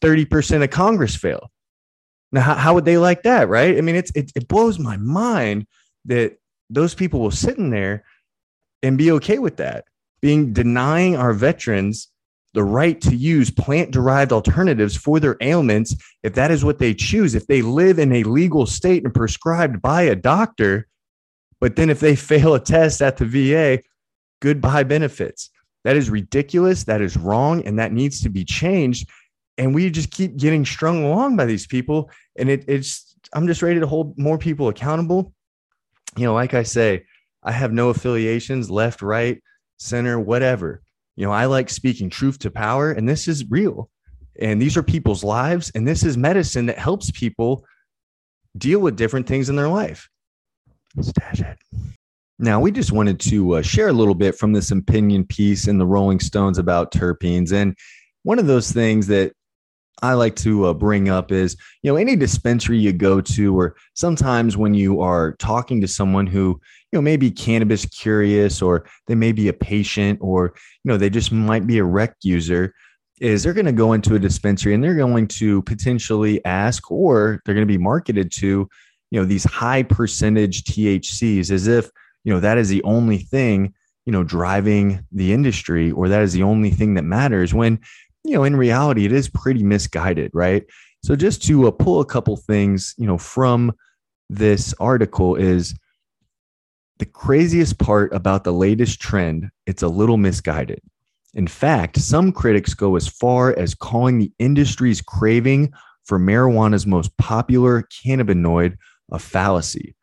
30% of Congress fail. Now, how, how would they like that? Right. I mean, it's, it, it blows my mind that those people will sit in there and be okay with that being denying our veterans the right to use plant derived alternatives for their ailments if that is what they choose if they live in a legal state and prescribed by a doctor but then if they [laughs] fail a test at the VA goodbye benefits. That is ridiculous that is wrong and that needs to be changed. And we just keep getting strung along by these people and it, it's i'm just ready to hold more people accountable. You know like i say i have no affiliations left right center, whatever. You know, I like speaking truth to power, and this is real. And these are people's lives, and this is medicine that helps people deal with different things in their life. Stash it. Now, we just wanted to uh, share a little bit from this opinion piece in the Rolling Stones about terpenes. And one of those things that I like to uh, bring up is, you know, any dispensary you go to, or sometimes when you are talking to someone who, you know, may be cannabis curious, or they may be a patient, or, you know, they just might be a rec user, is they're going to go into a dispensary and they're going to potentially ask, or they're going to be marketed to, you know, these high percentage THCs as if, you know, that is the only thing, you know, driving the industry, or that is the only thing that matters when you know, in reality, it is pretty misguided, right? So just to uh, pull a couple things, you know, from this article is the craziest part about the latest trend, it's a little misguided. In fact, some critics go as far as calling the industry's craving for marijuana's most popular cannabinoid a fallacy.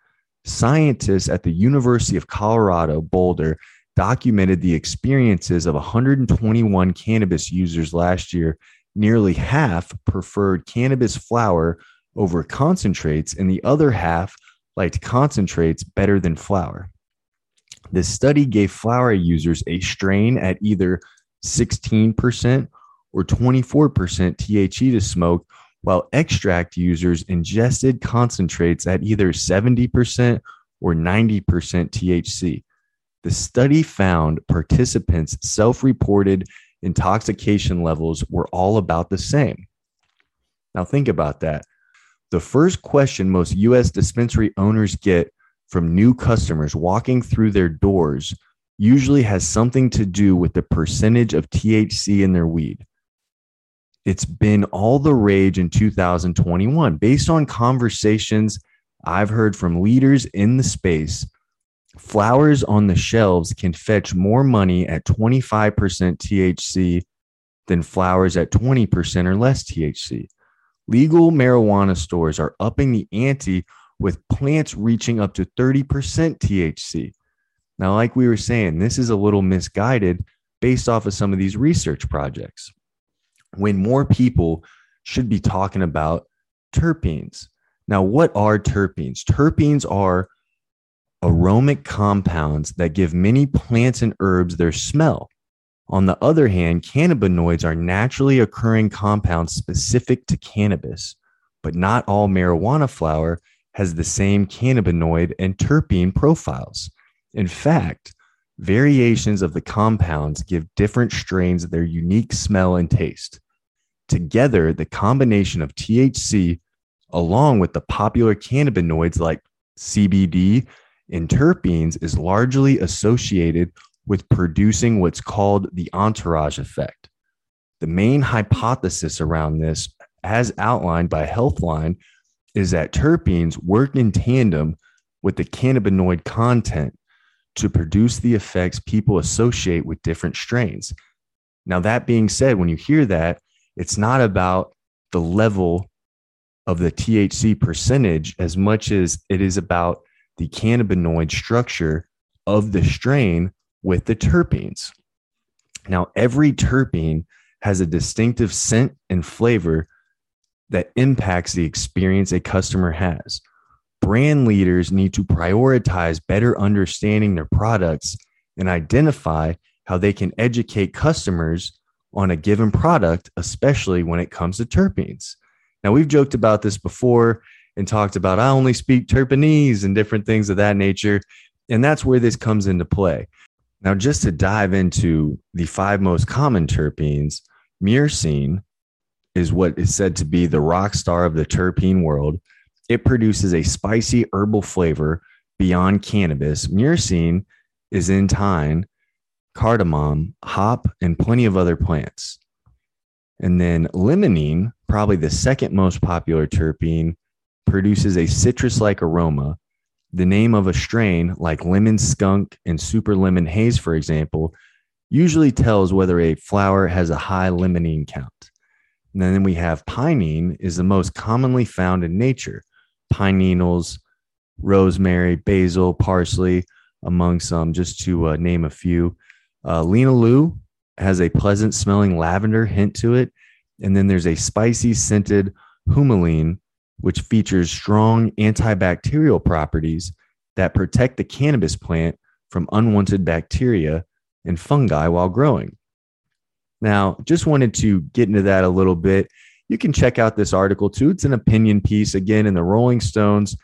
Scientists at the University of Colorado Boulder documented the experiences of 121 cannabis users last year. Nearly half preferred cannabis flower over concentrates, and the other half liked concentrates better than flower. This study gave flower users a strain at either 16% or 24% THC to smoke, while extract users ingested concentrates at either 70% or 90% THC. The study found participants' self reported intoxication levels were all about the same. Now, think about that. The first question most US dispensary owners get from new customers walking through their doors usually has something to do with the percentage of THC in their weed. It's been all the rage in 2021 based on conversations I've heard from leaders in the space flowers on the shelves can fetch more money at 25% THC than flowers at 20% or less THC. Legal marijuana stores are upping the ante with plants reaching up to 30% THC. Now, like we were saying, this is a little misguided based off of some of these research projects. When more people should be talking about terpenes. Now, what are terpenes? Terpenes are aromatic compounds that give many plants and herbs their smell. On the other hand, cannabinoids are naturally occurring compounds specific to cannabis, but not all marijuana flower has the same cannabinoid and terpene profiles. In fact, variations of the compounds give different strains their unique smell and taste. Together, the combination of THC along with the popular cannabinoids like CBD in terpenes is largely associated with producing what's called the entourage effect. The main hypothesis around this, as outlined by Healthline, is that terpenes work in tandem with the cannabinoid content to produce the effects people associate with different strains. Now, that being said, when you hear that, it's not about the level of the THC percentage as much as it is about the cannabinoid structure of the strain with the terpenes. Now, every terpene has a distinctive scent and flavor that impacts the experience a customer has. Brand leaders need to prioritize better understanding their products and identify how they can educate customers on a given product, especially when it comes to terpenes. Now, we've joked about this before and talked about I only speak Terpenese and different things of that nature. And that's where this comes into play. Now, just to dive into the five most common terpenes, myrcene is what is said to be the rock star of the terpene world. It produces a spicy herbal flavor beyond cannabis. Myrcene is in thyme, cardamom, hop, and plenty of other plants. And then limonene, probably the second most popular terpene, produces a citrus like aroma. The name of a strain, like lemon skunk and super lemon haze, for example, usually tells whether a flower has a high limonene count. And then we have pinene is the most commonly found in nature. Pine needles, rosemary, basil, parsley, among some, just to uh, name a few. Uh, linalool has a pleasant smelling lavender hint to it. And then there's a spicy scented humulene, which features strong antibacterial properties that protect the cannabis plant from unwanted bacteria and fungi while growing. Now, just wanted to get into that a little bit. You can check out this article too. It's an opinion piece again in the Rolling Stones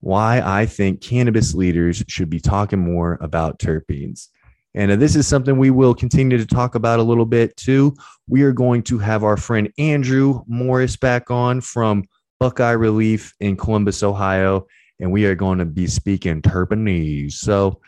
why I think cannabis leaders should be talking more about terpenes. And uh, this is something we will continue to talk about a little bit too. We are going to have our friend Andrew Morris back on from Buckeye Relief in Columbus, Ohio, and we are going to be speaking Terpenese. So,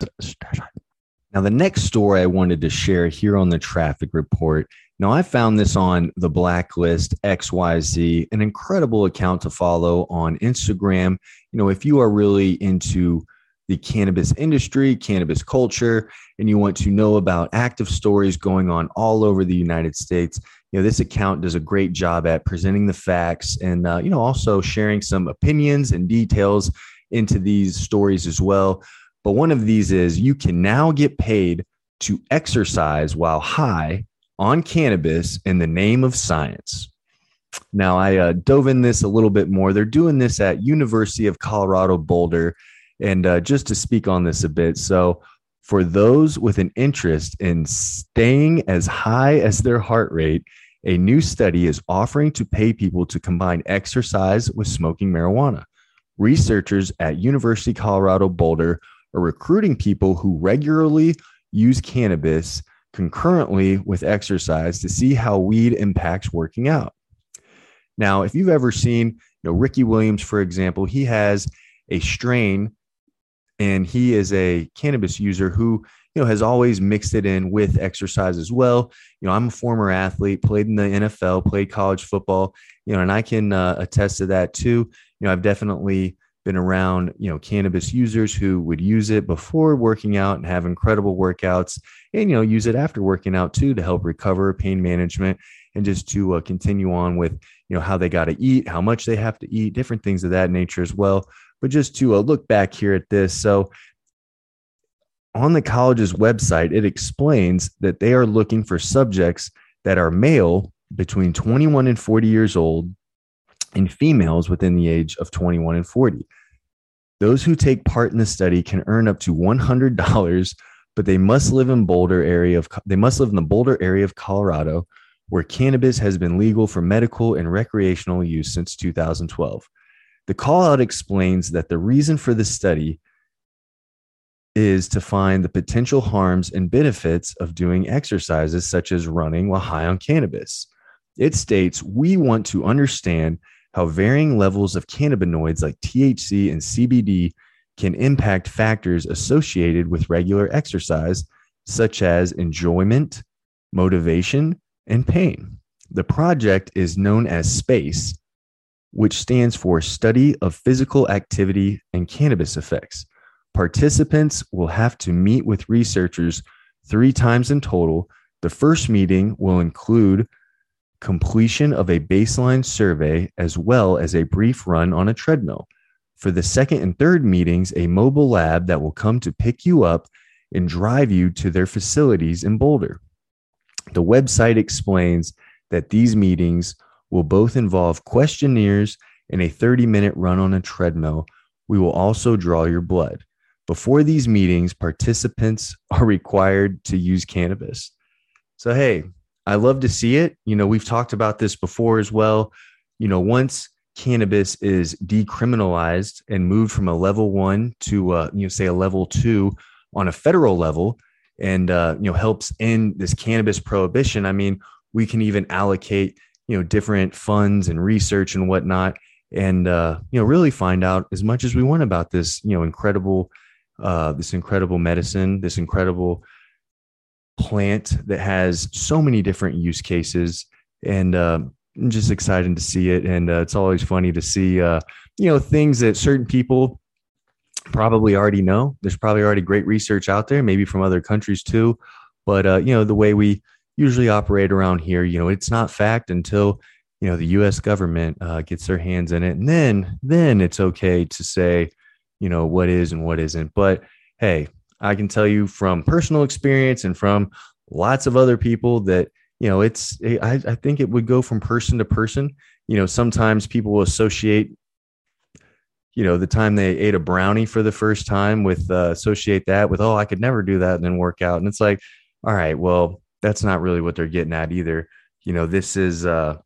now the next story I wanted to share here on the traffic report. Now, I found this on the Blacklist XYZ, an incredible account to follow on Instagram. You know, if you are really into the cannabis industry, cannabis culture, and you want to know about active stories going on all over the United States, you know this account does a great job at presenting the facts and uh, you know also sharing some opinions and details into these stories as well. But one of these is you can now get paid to exercise while high on cannabis in the name of science. Now i uh, dove in this a little bit more. They're doing this at university of colorado boulder. And uh, just to speak on this a bit so for those with an interest in staying as high as their heart rate a new study is offering to pay people to combine exercise with smoking marijuana. Researchers at University Colorado Boulder are recruiting people who regularly use cannabis concurrently with exercise to see how weed impacts working out. Now, if you've ever seen, you know, Ricky Williams, for example, he has a strain and he is a cannabis user who you know has always mixed it in with exercise as well. You know i'm a former athlete played in the nfl played college football you know and i can uh, attest to that too. You know i've definitely been around you know cannabis users who would use it before working out and have incredible workouts and you know use it after working out too to help recover pain management and just to uh, continue on with you know how they got to eat how much they have to eat different things of that nature as well. But just to uh, look back here at this so on the college's website it explains that they are looking for subjects that are male between 21 and 40 years old and females within the age of 21 and 40 those who take part in the study can earn up to $100 but they must live in boulder area of they must live in the boulder area of colorado where cannabis has been legal for medical and recreational use since 2012. The call out explains that the reason for the study is to find the potential harms and benefits of doing exercises such as running while high on cannabis. It states we want to understand how varying levels of cannabinoids like THC and CBD can impact factors associated with regular exercise, such as enjoyment, motivation, and pain. The project is known as SPACE, which stands for Study of Physical Activity and Cannabis Effects. Participants will have to meet with researchers three times in total. The first meeting will include completion of a baseline survey as well as a brief run on a treadmill. For the second and third meetings, a mobile lab that will come to pick you up and drive you to their facilities in Boulder. The website explains that these meetings will both involve questionnaires and a 30 minute run on a treadmill. We will also draw your blood. Before these meetings, participants [laughs] are required to use cannabis. So, hey, I love to see it. You know, we've talked about this before as well. You know, once cannabis is decriminalized and moved from a level one to, uh, you know, say a level two on a federal level, and uh, you know helps end this cannabis prohibition i mean we can even allocate you know different funds and research and whatnot and uh, you know really find out as much as we want about this you know incredible uh, this incredible medicine this incredible plant that has so many different use cases and uh, I'm just excited to see it and uh, it's always funny to see uh, you know things that certain people probably already know. There's probably already great research out there, maybe from other countries too. But uh, you know, the way we usually operate around here, you know, it's not fact until you know the U.S. government uh, gets their hands in it, and then then it's okay to say, you know, what is and what isn't. But hey, I can tell you from personal experience and from lots of other people that you know it's I, I think it would go from person to person. You know sometimes people will associate you know the time they ate a brownie for the first time with uh, associate that with oh i could never do that and then work out. And it's like all right well that's not really what they're getting at either. You know this is uh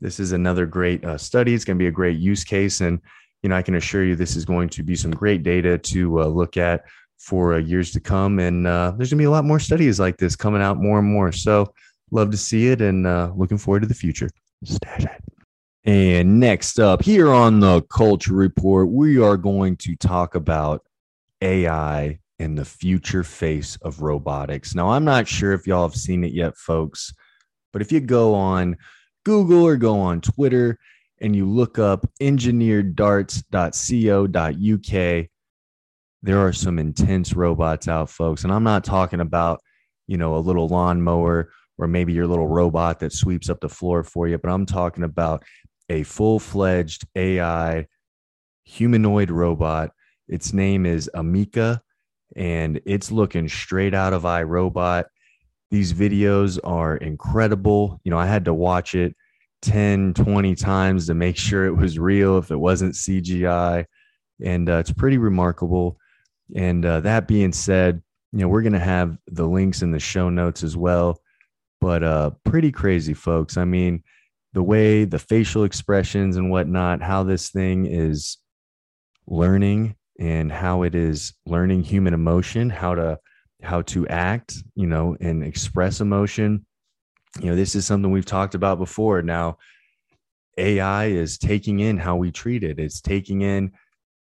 this is another great uh, study. It's going to be a great use case. And you know i can assure you this is going to be some great data to uh, look at for uh, years to come. And uh, there's going to be a lot more studies like this coming out more and more. So love to see it and uh, looking forward to the future. Stash it and next up here on the Culture Report, we are going to talk about AI and the future face of robotics. Now, I'm not sure if y'all have seen it yet, folks, but if you go on Google or go on Twitter and you look up engineeredarts.co.uk, there are some intense robots out, folks. And I'm not talking about, you know, a little lawnmower or maybe your little robot that sweeps up the floor for you, but I'm talking about a full fledged AI humanoid robot. Its name is Ameca, and it's looking straight out of iRobot. These videos are incredible. You know, I had to watch it 10, 20 times to make sure it was real if it wasn't CGI. And uh, it's pretty remarkable. And uh, that being said, you know, we're going to have the links in the show notes as well but uh, pretty crazy, folks. I mean, the way the facial expressions and whatnot, how this thing is learning and how it is learning human emotion, how to how to act, you know, and express emotion. You know, this is something we've talked about before. Now, AI is taking in how we treat it. It's taking in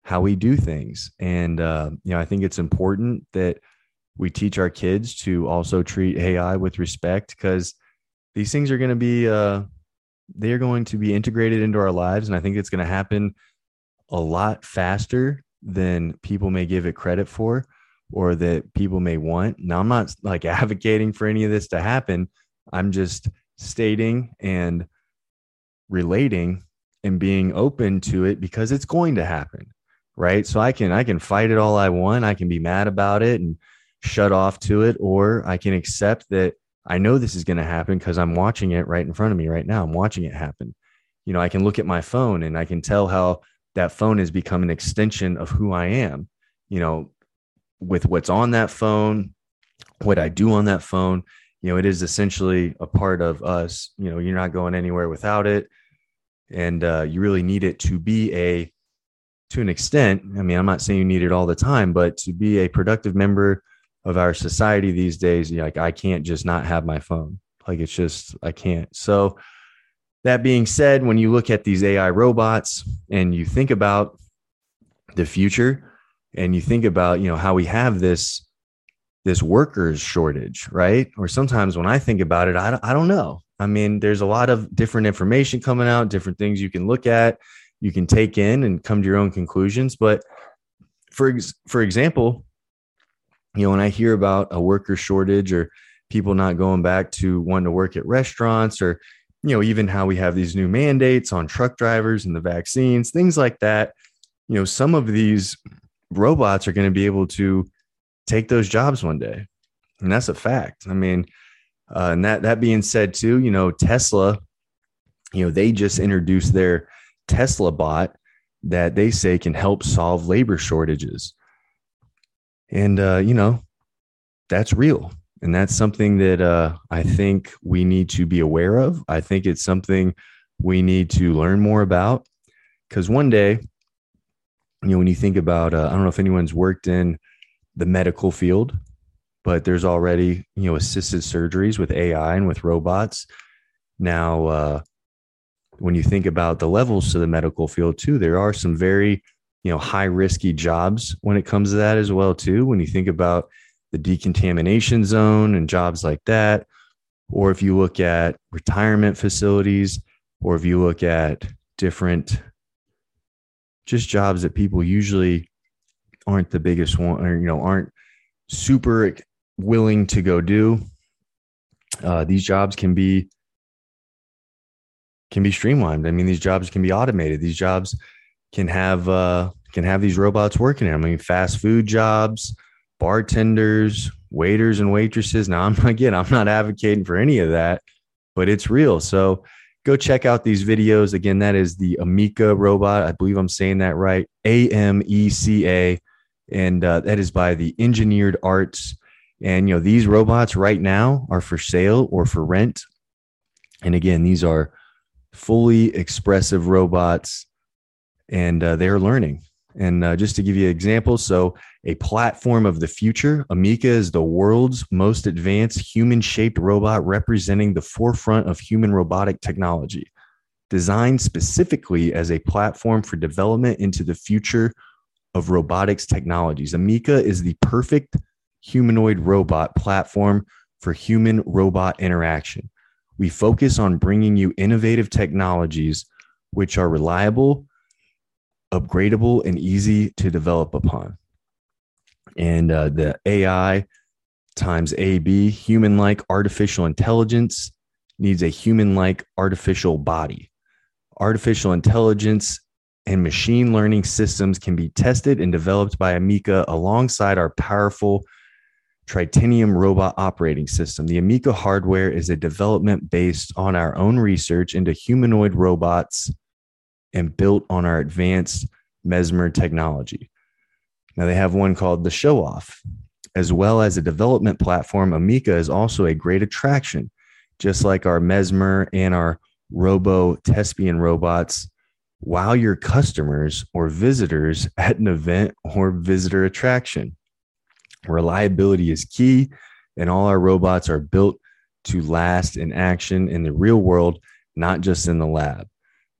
how we do things, and uh, you know, I think it's important that we teach our kids to also treat AI with respect because these things are going to be uh, they are going to be integrated into our lives, and I think it's going to happen a lot faster than people may give it credit for or that people may want. Now, I'm not like [laughs] advocating for any of this to happen. I'm just stating and relating and being open to it because it's going to happen right so i can i can fight it all i want i can be mad about it and shut off to it, or I can accept that I know this is going to happen because I'm watching it right in front of me right now. I'm watching it happen. You know, I can look at my phone and I can tell how that phone has become an extension of who I am, you know, with what's on that phone, what I do on that phone. You know, it is essentially a part of us. You know, you're not going anywhere without it. And uh, you really need it to be a, to an extent. I mean, I'm not saying you need it all the time, but to be a productive member of our society these days like i can't just not have my phone like it's just i can't so that being said when you look at these ai robots and you think about the future and you think about you know how we have this this workers shortage right? Or sometimes when i think about it i, I don't know. I mean there's a lot of different information coming out different things you can look at you can take in and come to your own conclusions. But for for example you know, when I hear about a worker shortage or people not going back to wanting to work at restaurants or, you know, even how we have these new mandates on truck drivers and the vaccines, things like that, you know, some of these robots are going to be able to take those jobs one day. And that's a fact. I mean, uh, and that that being said, too, you know, Tesla, you know, they just introduced their Tesla bot that they say can help solve labor shortages. And, uh, you know, that's real. And that's something that uh, I think we need to be aware of. I think it's something we need to learn more about. Because one day, you know, when you think about, uh, I don't know if anyone's worked in the medical field, but there's already, you know, assisted surgeries with AI and with robots. Now, uh, when you think about the levels to the medical field, too, there are some very you know high risky jobs when it comes to that as well too when you think about the decontamination zone and jobs like that or if you look at retirement facilities or if you look at different just jobs that people usually aren't the biggest one or you know aren't super willing to go do uh, these jobs can be can be streamlined i mean these jobs can be automated these jobs can have uh, can have these robots working in. I mean, fast food jobs, bartenders, waiters and waitresses. Now, I'm [laughs] again, I'm not advocating for any of that, but it's real. So go check out these videos. Again, that is the Ameca robot. I believe I'm saying that right. A M E C A, and uh, that is by the Engineered Arts. And you know, these robots right now are for sale or for rent. And again, these are fully expressive robots and uh, they're learning. And uh, just to give you an example, so a platform of the future, Ameca is the world's most advanced human shaped robot representing the forefront of human robotic technology. Designed specifically as a platform for development into the future of robotics technologies, Ameca is the perfect humanoid robot platform for human robot interaction. We focus on bringing you innovative technologies which are reliable, upgradable and easy to develop upon. And uh, the AI times AB, human like artificial intelligence, needs a human like artificial body. Artificial intelligence and machine learning systems can be tested and developed by Ameca alongside our powerful Tritanium robot operating system. The Ameca hardware is a development based on our own research into humanoid robots and built on our advanced Mesmer technology. Now they have one called the Show Off, as well as a development platform. Ameca is also a great attraction. just like our Mesmer and our RoboThespian robots, wow your customers or visitors [laughs] at an event or visitor attraction. Reliability is key, and all our robots are built to last in action in the real world, not just in the lab.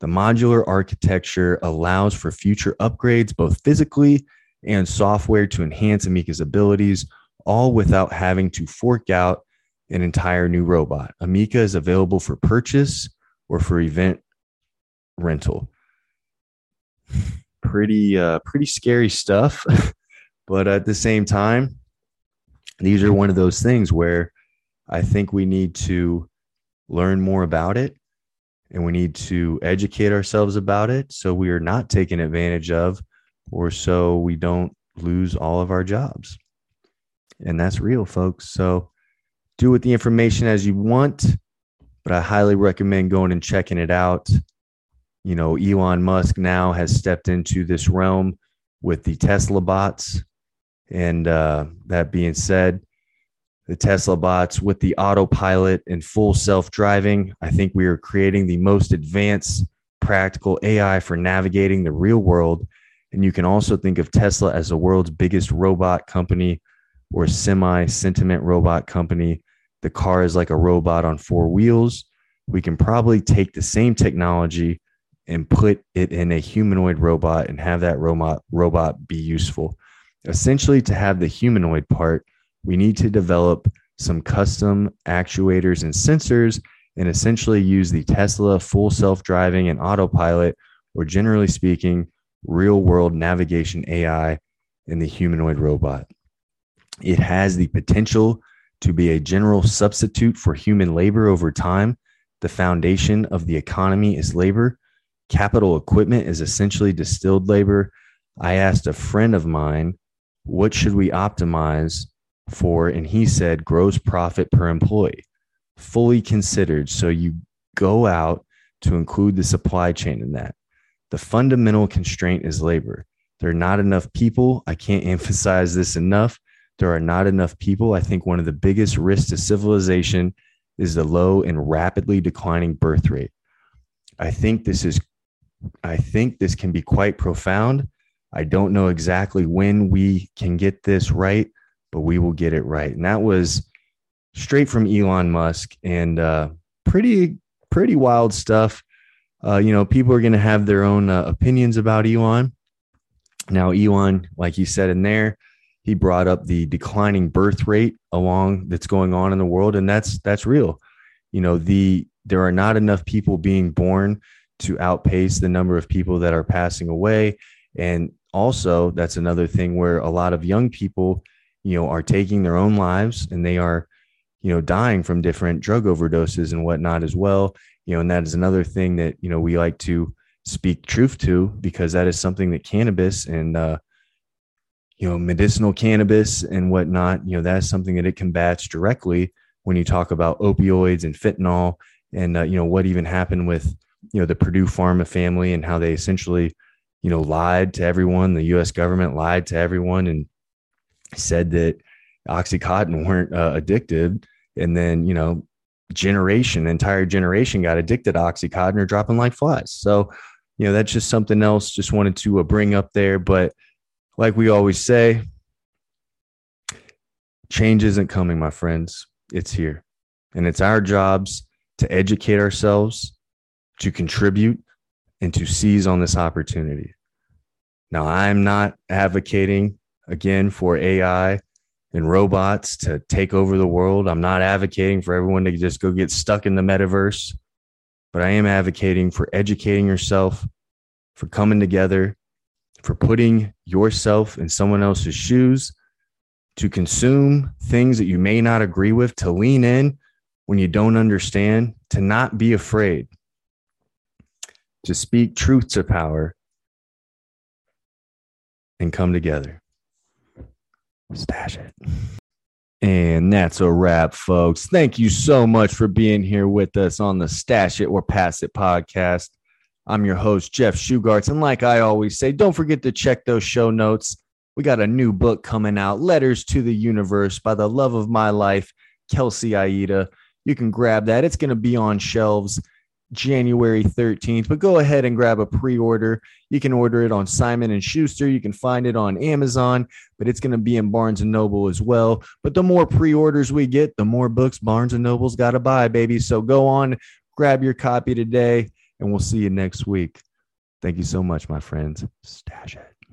The modular architecture allows for future upgrades, both physically and software, to enhance Ameca's abilities, all without having to fork out an entire new robot. Ameca is available for purchase or for event rental. Pretty, uh, pretty scary stuff, [laughs] but at the same time, these are one of those things where I think we need to learn more about it and we need to educate ourselves about it so we are not taken advantage of or so we don't lose all of our jobs. And that's real, folks. So do with the information as you want, but I highly recommend going and checking it out. You know, Elon Musk now has stepped into this realm with the Tesla bots. And uh, that being said, the Tesla bots with the autopilot and full self driving. I think we are creating the most advanced practical AI for navigating the real world. And you can also think of Tesla as the world's biggest robot company or semi sentiment robot company. The car is like a robot on four wheels. We can probably take the same technology and put it in a humanoid robot and have that robot robot be useful. Essentially, to have the humanoid part, we need to develop some custom actuators and sensors and essentially use the Tesla full self driving and autopilot, or generally speaking, real world navigation AI in the humanoid robot. It has the potential to be a general substitute for human labor over time. The foundation of the economy is labor. Capital equipment is essentially distilled labor. I asked a friend of mine, what should we optimize for, and he said gross profit per employee, fully considered. So you go out to include the supply chain in that. The fundamental constraint is labor. There are not enough people. I can't [laughs] emphasize this enough. There are not enough people. I think one of the biggest risks to civilization is the low and rapidly declining birth rate. I think this is I think this can be quite profound. I don't know exactly when we can get this right, but we will get it right. And that was straight from Elon Musk and uh, pretty, pretty wild stuff. Uh, you know, people are going to have their own uh, opinions about Elon. Now, Elon, like he said in there, he brought up the declining birth rate along that's going on in the world, and that's that's real. You know, the there are not enough people being born to outpace the number of people that are passing away, and also that's another thing where a lot of young people you know, are taking their own lives and they are, you know, dying from different drug overdoses and whatnot as well. You know, and that is another thing that, you know, we like to speak truth to because that is something that cannabis and, uh, you know, medicinal cannabis and whatnot, you know, that's something that it combats directly when you talk about opioids and fentanyl and, uh, you know, what even happened with, you know, the Purdue Pharma family and how they essentially, you know, lied to everyone. The US government lied to everyone and said that Oxycontin weren't uh, addicted. And then, you know, generation, entire generation got addicted to Oxycontin or dropping like flies. So, you know, that's just something else just wanted to uh, bring up there. But like we always say, change isn't coming, my friends. It's here. And it's our jobs to educate ourselves, to contribute, and to seize on this opportunity. Now, I'm not advocating again for AI and robots to take over the world. I'm not advocating for everyone to just go get stuck in the metaverse, but I am advocating for educating yourself, for coming together, for putting yourself in someone else's shoes, to consume things that you may not agree with, to lean in when you don't understand, to not be afraid, to speak truth to power, and come together. Stash it. And that's a wrap, folks. Thank you so much for being here with us on the Stash It or Pass It podcast. I'm your host, Jeff Shugarts. And like I always say, don't forget to check those show notes. We got a new book coming out, Letters to the Universe by the love of my life, Kelsey Aida. you can grab that. It's going to be on shelves January 13th, but go ahead and grab a pre-order. You can order it on Simon and Schuster. You can find it on Amazon, but it's going to be in Barnes and Noble as well. But the more pre-orders we get, the more books Barnes and Noble's got to buy, baby. So go on, grab your copy today, and we'll see you next week. Thank you so much, my friends. Stash it.